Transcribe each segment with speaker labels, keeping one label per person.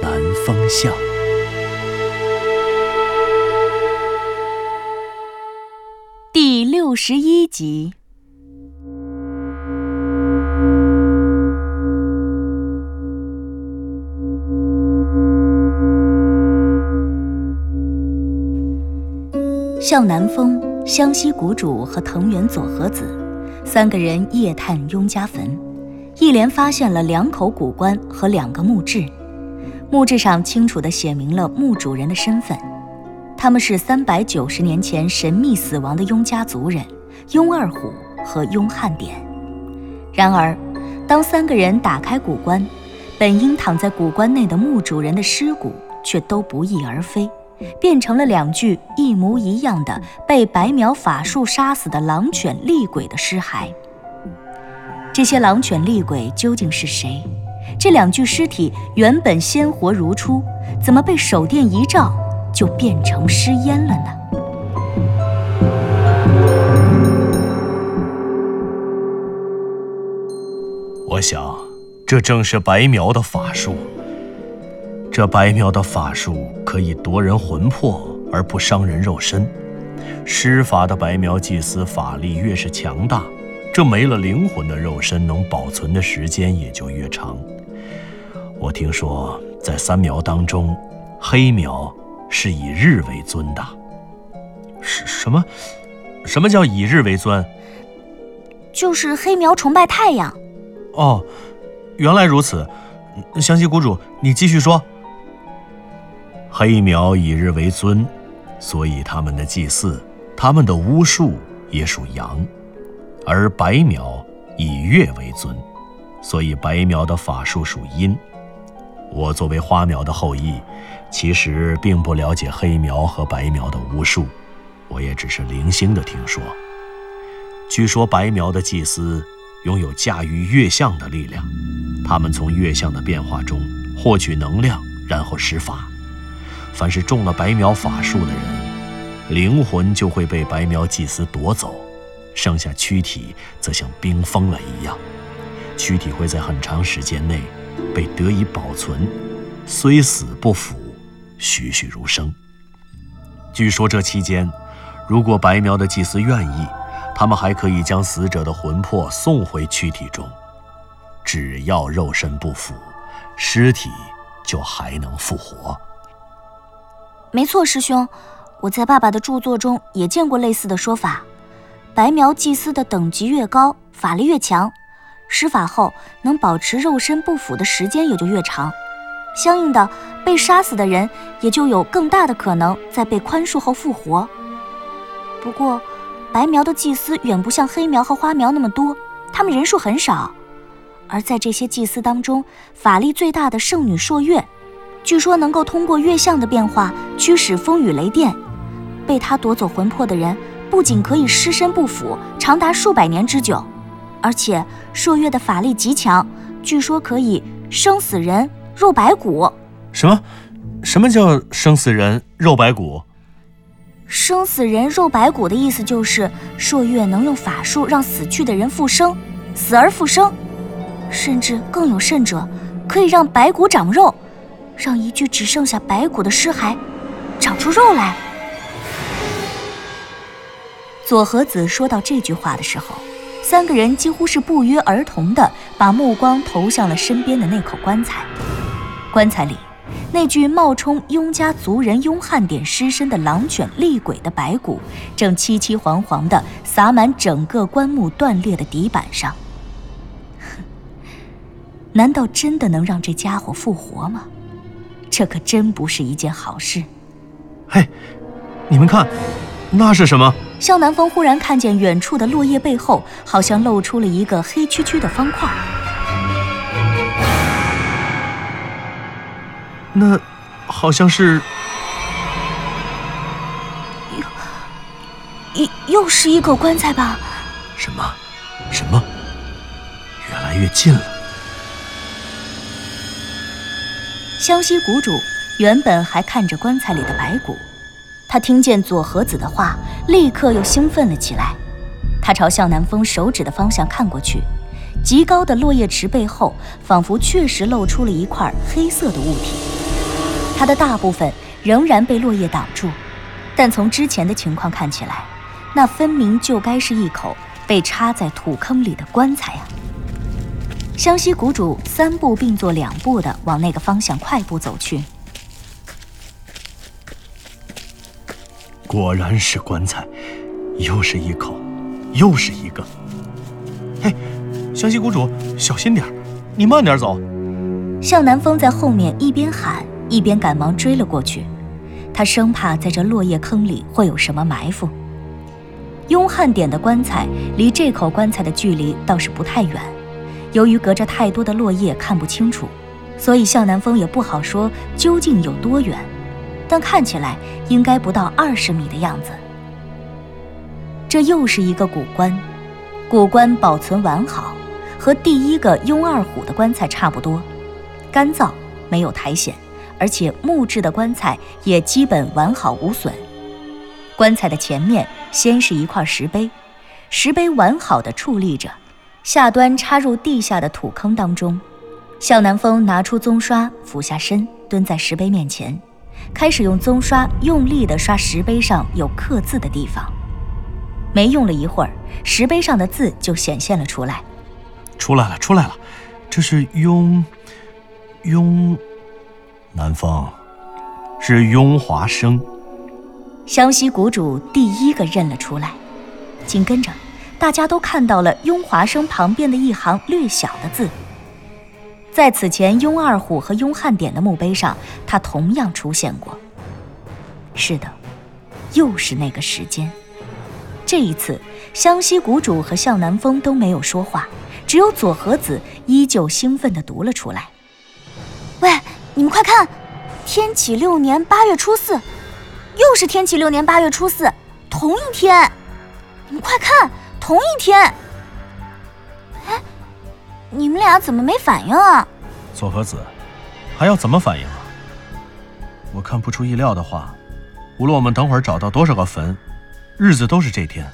Speaker 1: 南风向》
Speaker 2: 第六十一集。向南风、湘西谷主和藤原佐和子三个人夜探雍家坟，一连发现了两口古棺和两个墓志。墓志上清楚地写明了墓主人的身份，他们是三百九十年前神秘死亡的雍家族人雍二虎和雍汉典。然而，当三个人打开古棺，本应躺在古棺内的墓主人的尸骨却都不翼而飞。变成了两具一模一样的被白描法术杀死的狼犬厉鬼的尸骸。这些狼犬厉鬼究竟是谁？这两具尸体原本鲜活如初，怎么被手电一照就变成尸烟了呢？
Speaker 1: 我想，这正是白苗的法术。这白苗的法术可以夺人魂魄而不伤人肉身，施法的白苗祭司法力越是强大，这没了灵魂的肉身能保存的时间也就越长。我听说，在三苗当中，黑苗是以日为尊的。什什么？什么叫以日为尊？
Speaker 2: 就是黑苗崇拜太阳。
Speaker 1: 哦，原来如此。湘西谷主，你继续说。黑苗以日为尊，所以他们的祭祀、他们的巫术也属阳；而白苗以月为尊，所以白苗的法术属阴。我作为花苗的后裔，其实并不了解黑苗和白苗的巫术，我也只是零星的听说。据说白苗的祭司拥有驾驭月相的力量，他们从月相的变化中获取能量，然后施法。凡是中了白苗法术的人，灵魂就会被白苗祭司夺走，剩下躯体则像冰封了一样，躯体会在很长时间内被得以保存，虽死不腐，栩栩如生。据说这期间，如果白苗的祭司愿意，他们还可以将死者的魂魄送回躯体中，只要肉身不腐，尸体就还能复活。
Speaker 2: 没错，师兄，我在爸爸的著作中也见过类似的说法。白苗祭司的等级越高，法力越强，施法后能保持肉身不腐的时间也就越长，相应的，被杀死的人也就有更大的可能在被宽恕后复活。不过，白苗的祭司远不像黑苗和花苗那么多，他们人数很少，而在这些祭司当中，法力最大的圣女朔月。据说能够通过月相的变化驱使风雨雷电，被他夺走魂魄的人不仅可以尸身不腐，长达数百年之久，而且朔月的法力极强，据说可以生死人肉白骨。
Speaker 1: 什么？什么叫生死人肉白骨？
Speaker 2: 生死人肉白骨的意思就是朔月能用法术让死去的人复生，死而复生，甚至更有甚者，可以让白骨长肉。让一具只剩下白骨的尸骸长出肉来。左和子说到这句话的时候，三个人几乎是不约而同的把目光投向了身边的那口棺材。棺材里，那具冒充雍家族人雍汉典尸身的狼犬厉鬼的白骨，正凄凄惶惶的洒满整个棺木断裂的底板上。哼，难道真的能让这家伙复活吗？这可真不是一件好事。
Speaker 1: 嘿，你们看，那是什么？
Speaker 2: 向南风忽然看见远处的落叶背后，好像露出了一个黑黢黢的方块。
Speaker 1: 那好像是
Speaker 2: 又又又是一口棺材吧？
Speaker 1: 什么？什么？越来越近了。
Speaker 2: 湘西谷主原本还看着棺材里的白骨，他听见左和子的话，立刻又兴奋了起来。他朝向南风手指的方向看过去，极高的落叶池背后，仿佛确实露出了一块黑色的物体。它的大部分仍然被落叶挡住，但从之前的情况看起来，那分明就该是一口被插在土坑里的棺材啊。湘西谷主三步并作两步地往那个方向快步走去。
Speaker 1: 果然是棺材，又是一口，又是一个。嘿，湘西谷主，小心点你慢点走。
Speaker 2: 向南风在后面一边喊，一边赶忙追了过去。他生怕在这落叶坑里会有什么埋伏。雍汉典的棺材离这口棺材的距离倒是不太远。由于隔着太多的落叶看不清楚，所以向南风也不好说究竟有多远，但看起来应该不到二十米的样子。这又是一个古棺，古棺保存完好，和第一个雍二虎的棺材差不多，干燥没有苔藓，而且木质的棺材也基本完好无损。棺材的前面先是一块石碑，石碑完好的矗立着。下端插入地下的土坑当中，向南风拿出棕刷，俯下身蹲在石碑面前，开始用棕刷用力地刷石碑上有刻字的地方。没用了一会儿，石碑上的字就显现了出来。
Speaker 1: 出来了，出来了，这是雍雍南风，是雍华生。
Speaker 2: 湘西谷主第一个认了出来，紧跟着。大家都看到了雍华生旁边的一行略小的字，在此前雍二虎和雍汉典的墓碑上，他同样出现过。是的，又是那个时间。这一次，湘西谷主和向南风都没有说话，只有左和子依旧兴奋地读了出来：“喂，你们快看，天启六年八月初四，又是天启六年八月初四，同一天，你们快看！”同一天，你们俩怎么没反应啊？
Speaker 1: 左和子，还要怎么反应啊？我看不出意料的话，无论我们等会儿找到多少个坟，日子都是这天。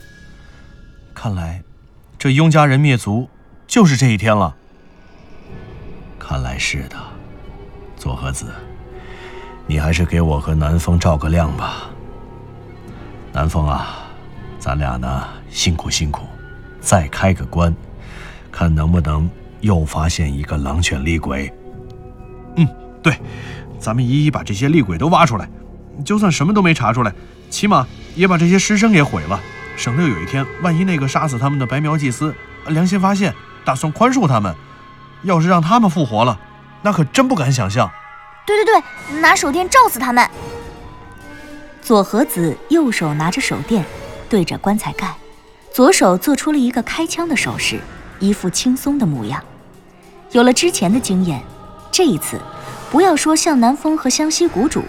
Speaker 1: 看来，这雍家人灭族就是这一天了。看来是的，左和子，你还是给我和南风照个亮吧。南风啊，咱俩呢？辛苦辛苦，再开个棺，看能不能又发现一个狼犬厉鬼。嗯，对，咱们一一把这些厉鬼都挖出来，就算什么都没查出来，起码也把这些尸身给毁了，省得有一天万一那个杀死他们的白苗祭司良心发现，打算宽恕他们，要是让他们复活了，那可真不敢想象。
Speaker 2: 对对对，拿手电照死他们。左和子右手拿着手电，对着棺材盖。左手做出了一个开枪的手势，一副轻松的模样。有了之前的经验，这一次，不要说向南风和湘西谷主，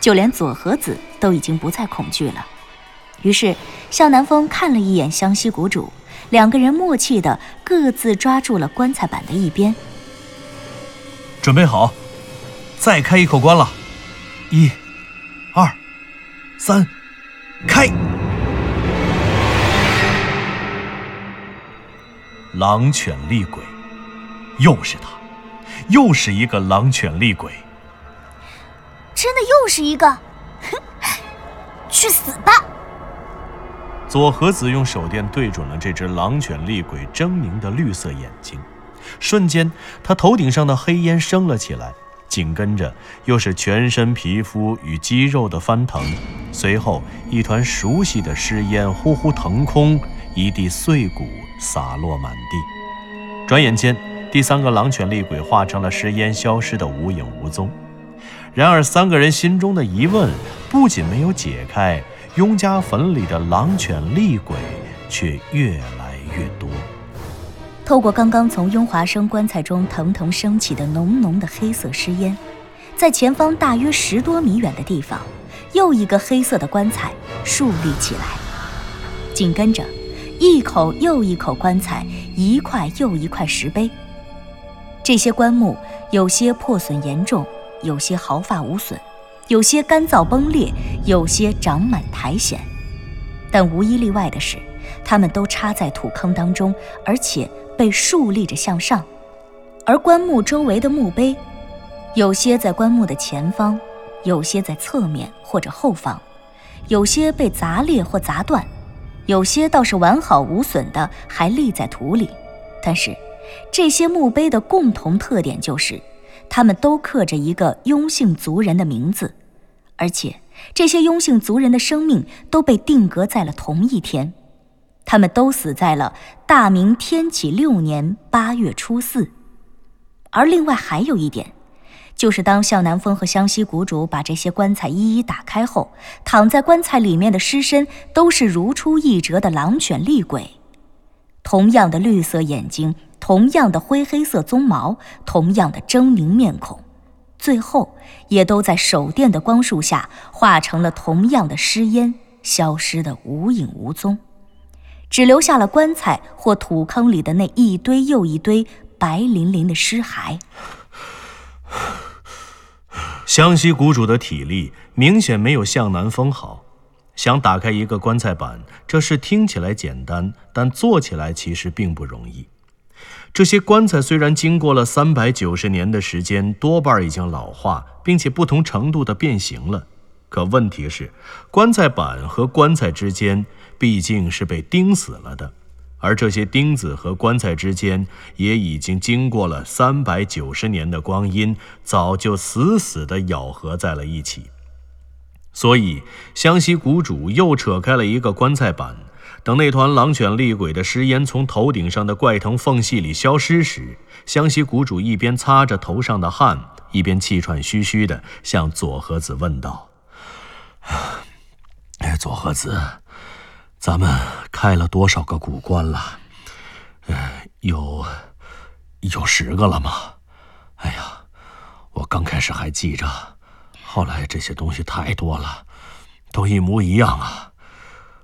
Speaker 2: 就连左和子都已经不再恐惧了。于是，向南风看了一眼湘西谷主，两个人默契的各自抓住了棺材板的一边。
Speaker 1: 准备好，再开一口棺了，一、二、三，开！狼犬厉鬼，又是他，又是一个狼犬厉鬼。
Speaker 2: 真的又是一个，哼，去死吧！
Speaker 1: 左和子用手电对准了这只狼犬厉鬼狰狞的绿色眼睛，瞬间，他头顶上的黑烟升了起来，紧跟着又是全身皮肤与肌肉的翻腾，随后一团熟悉的尸烟呼呼腾空，一地碎骨。洒落满地，转眼间，第三个狼犬厉鬼化成了尸烟，消失的无影无踪。然而，三个人心中的疑问不仅没有解开，雍家坟里的狼犬厉鬼却越来越多。
Speaker 2: 透过刚刚从雍华生棺材中腾腾升起的浓浓的黑色尸烟，在前方大约十多米远的地方，又一个黑色的棺材竖立起来，紧跟着，一口又一口棺材，一块又一块石碑。这些棺木有些破损严重，有些毫发无损，有些干燥崩裂，有些长满苔藓，但无一例外的是，它们都插在土坑当中，而且被竖立着向上。而棺木周围的墓碑，有些在棺木的前方，有些在侧面或者后方，有些被砸裂或砸断，有些倒是完好无损的，还立在土里。但是，这些墓碑的共同特点就是，他们都刻着一个雍姓族人的名字，而且这些雍姓族人的生命都被定格在了同一天，他们都死在了大明天启六年八月初四。而另外还有一点，就是当向南风和湘西谷主把这些棺材一一打开后，躺在棺材里面的尸身都是如出一辙的狼犬厉鬼，同样的绿色眼睛，同样的灰黑色鬃毛，同样的狰狞面孔，最后也都在手电的光束下化成了同样的尸烟，消失的无影无踪，只留下了棺材或土坑里的那一堆又一堆。白淋淋的尸骸。
Speaker 1: 湘西谷主的体力明显没有向南风好，想打开一个棺材板，这事听起来简单，但做起来其实并不容易。这些棺材虽然经过了三百九十年的时间，多半已经老化，并且不同程度的变形了，可问题是，棺材板和棺材之间毕竟是被钉死了的。而这些钉子和棺材之间也已经经过了三百九十年的光阴，早就死死地咬合在了一起。所以，湘西谷主又扯开了一个棺材板，等那团狼犬厉鬼的尸烟从头顶上的怪藤缝隙里消失时，湘西谷主一边擦着头上的汗，一边气喘吁吁地向佐和子问道：“哎，佐和子。”咱们开了多少个古关了？呃，有有十个了吗？哎呀，我刚开始还记着，后来这些东西太多了，都一模一样啊，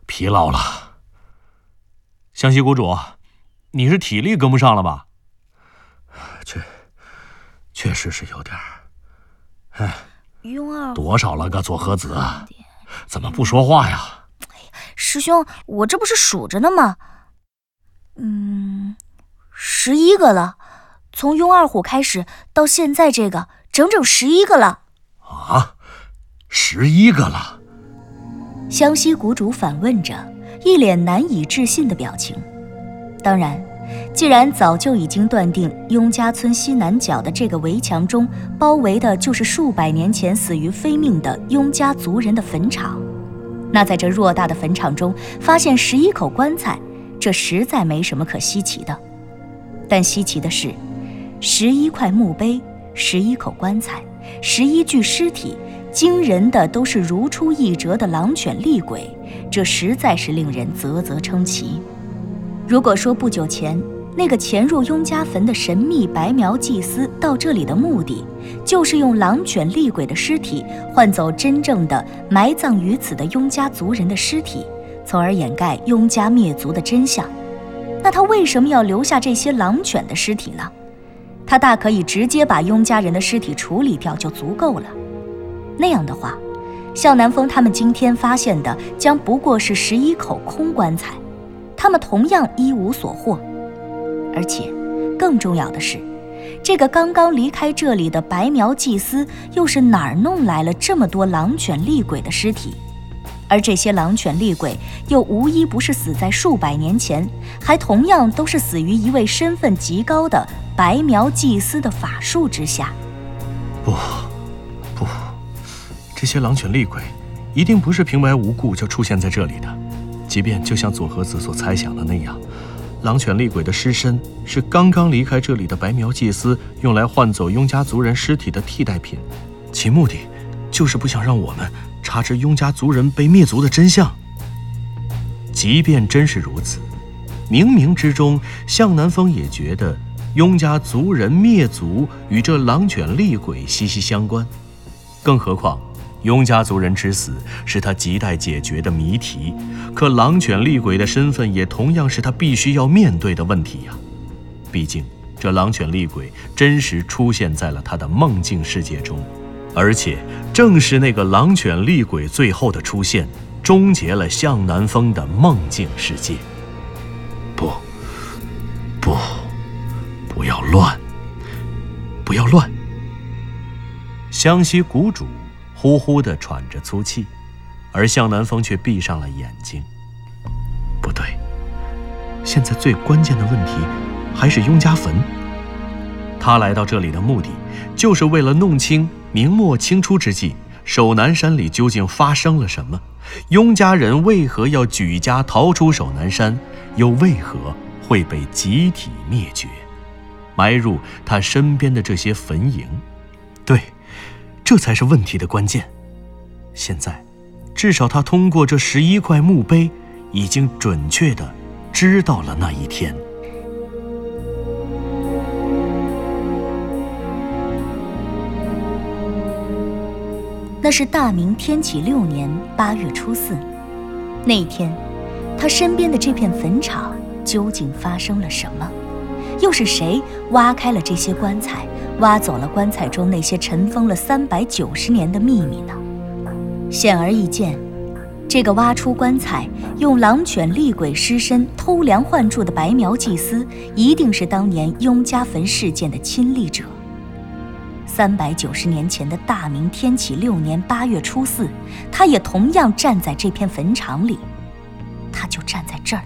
Speaker 1: 疲劳了。湘西谷主，你是体力跟不上了吧？确确实是有点儿。哎，
Speaker 3: 雍儿，
Speaker 1: 多少了个左和子？怎么不说话呀？
Speaker 3: 师兄，我这不是数着呢吗？嗯，十一个了。从雍二虎开始到现在，这个整整十一个了。
Speaker 1: 啊，十一个了！
Speaker 2: 湘西谷主反问着，一脸难以置信的表情。当然，既然早就已经断定雍家村西南角的这个围墙中包围的就是数百年前死于非命的雍家族人的坟场。那在这偌大的坟场中发现十一口棺材，这实在没什么可稀奇的。但稀奇的是，十一块墓碑、十一口棺材、十一具尸体，惊人的都是如出一辙的狼犬厉鬼，这实在是令人啧啧称奇。如果说不久前，那个潜入雍家坟的神秘白苗祭司到这里的目的，就是用狼犬厉鬼的尸体换走真正的埋葬于此的雍家族人的尸体，从而掩盖雍家灭族的真相。那他为什么要留下这些狼犬的尸体呢？他大可以直接把雍家人的尸体处理掉就足够了。那样的话，向南风他们今天发现的将不过是十一口空棺材，他们同样一无所获。而且，更重要的是，这个刚刚离开这里的白苗祭司又是哪儿弄来了这么多狼犬厉鬼的尸体？而这些狼犬厉鬼又无一不是死在数百年前，还同样都是死于一位身份极高的白苗祭司的法术之下。
Speaker 1: 不，不，这些狼犬厉鬼一定不是平白无故就出现在这里的，即便就像左和子所猜想的那样。狼犬厉鬼的尸身是刚刚离开这里的白苗祭司用来换走雍家族人尸体的替代品，其目的就是不想让我们查知雍家族人被灭族的真相。即便真是如此，冥冥之中，向南风也觉得雍家族人灭族与这狼犬厉鬼息息相关。更何况，雍家族人之死是他亟待解决的谜题，可狼犬厉鬼的身份也同样是他必须要面对的问题呀。毕竟，这狼犬厉鬼真实出现在了他的梦境世界中，而且正是那个狼犬厉鬼最后的出现，终结了向南风的梦境世界。不，不，不要乱，不要乱。湘西谷主呼呼地喘着粗气，而向南风却闭上了眼睛。不对，现在最关键的问题还是雍家坟。他来到这里的目的，就是为了弄清明末清初之际守南山里究竟发生了什么，雍家人为何要举家逃出守南山，又为何会被集体灭绝，埋入他身边的这些坟茔。这才是问题的关键。现在，至少他通过这十一块墓碑，已经准确的知道了那一天。
Speaker 2: 那是大明天启六年八月初四，那一天，他身边的这片坟场究竟发生了什么？又是谁挖开了这些棺材？挖走了棺材中那些尘封了三百九十年的秘密呢？显而易见，这个挖出棺材、用狼犬厉鬼尸身偷梁换柱的白苗祭司，一定是当年雍家坟事件的亲历者。三百九十年前的大明天启六年八月初四，他也同样站在这片坟场里，他就站在这儿。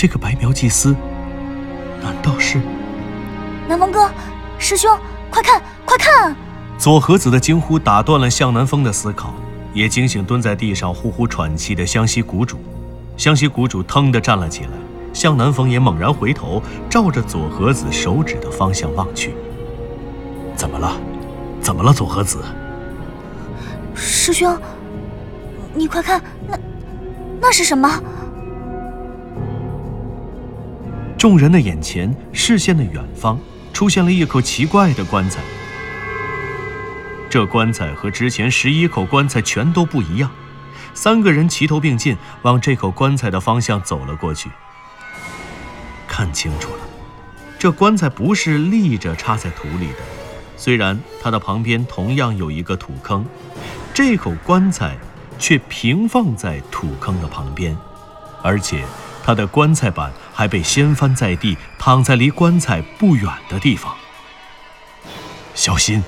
Speaker 1: 这个白苗祭司，难道是？
Speaker 3: 南风哥，师兄，快看，快看！
Speaker 1: 左和子的惊呼打断了向南风的思考，也惊醒蹲在地上呼呼喘气的湘西谷主。湘西谷主腾地站了起来，向南风也猛然回头，照着左和子手指的方向望去。怎么了？怎么了，左和子？
Speaker 3: 师兄，你快看，那那是什么？
Speaker 1: 众人的眼前，视线的远方。出现了一口奇怪的棺材，这棺材和之前十一口棺材全都不一样。三个人齐头并进，往这口棺材的方向走了过去。看清楚了，这棺材不是立着插在土里的，虽然它的旁边同样有一个土坑，这口棺材却平放在土坑的旁边，而且。他的棺材板还被掀翻在地，躺在离棺材不远的地方。小心！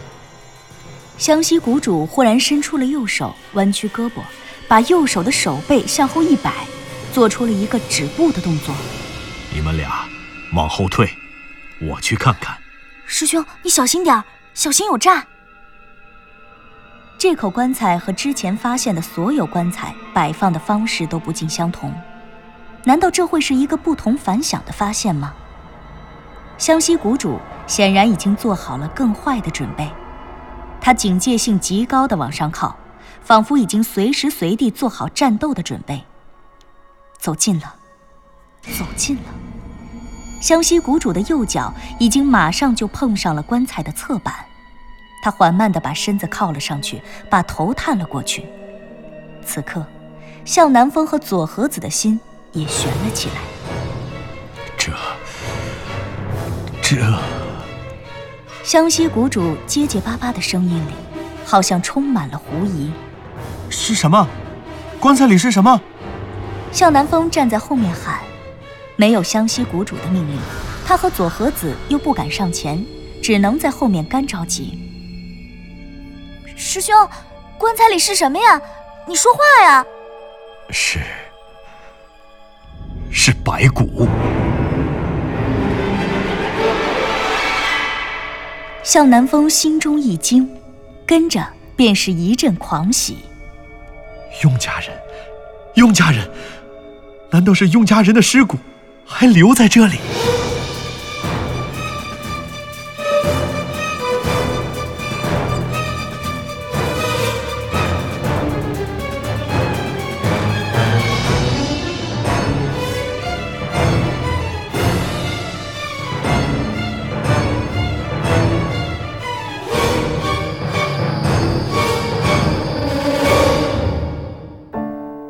Speaker 2: 湘西谷主忽然伸出了右手，弯曲胳膊，把右手的手背向后一摆，做出了一个止步的动作。
Speaker 1: 你们俩往后退，我去看看。
Speaker 3: 师兄，你小心点小心有诈。
Speaker 2: 这口棺材和之前发现的所有棺材摆放的方式都不尽相同。难道这会是一个不同凡响的发现吗？湘西谷主显然已经做好了更坏的准备，他警戒性极高的往上靠，仿佛已经随时随地做好战斗的准备。走近了，走近了，湘西谷主的右脚已经马上就碰上了棺材的侧板，他缓慢地把身子靠了上去，把头探了过去。此刻，向南风和左和子的心。也悬了起来。
Speaker 1: 这，这……
Speaker 2: 湘西谷主结结巴巴的声音里，好像充满了狐疑。
Speaker 1: 是什么？棺材里是什么？
Speaker 2: 向南风站在后面喊。没有湘西谷主的命令，他和左和子又不敢上前，只能在后面干着急。
Speaker 3: 师兄，棺材里是什么呀？你说话呀！
Speaker 1: 是。是白骨。
Speaker 2: 向南风心中一惊，跟着便是一阵狂喜。
Speaker 1: 雍家人，雍家人，难道是雍家人的尸骨还留在这里？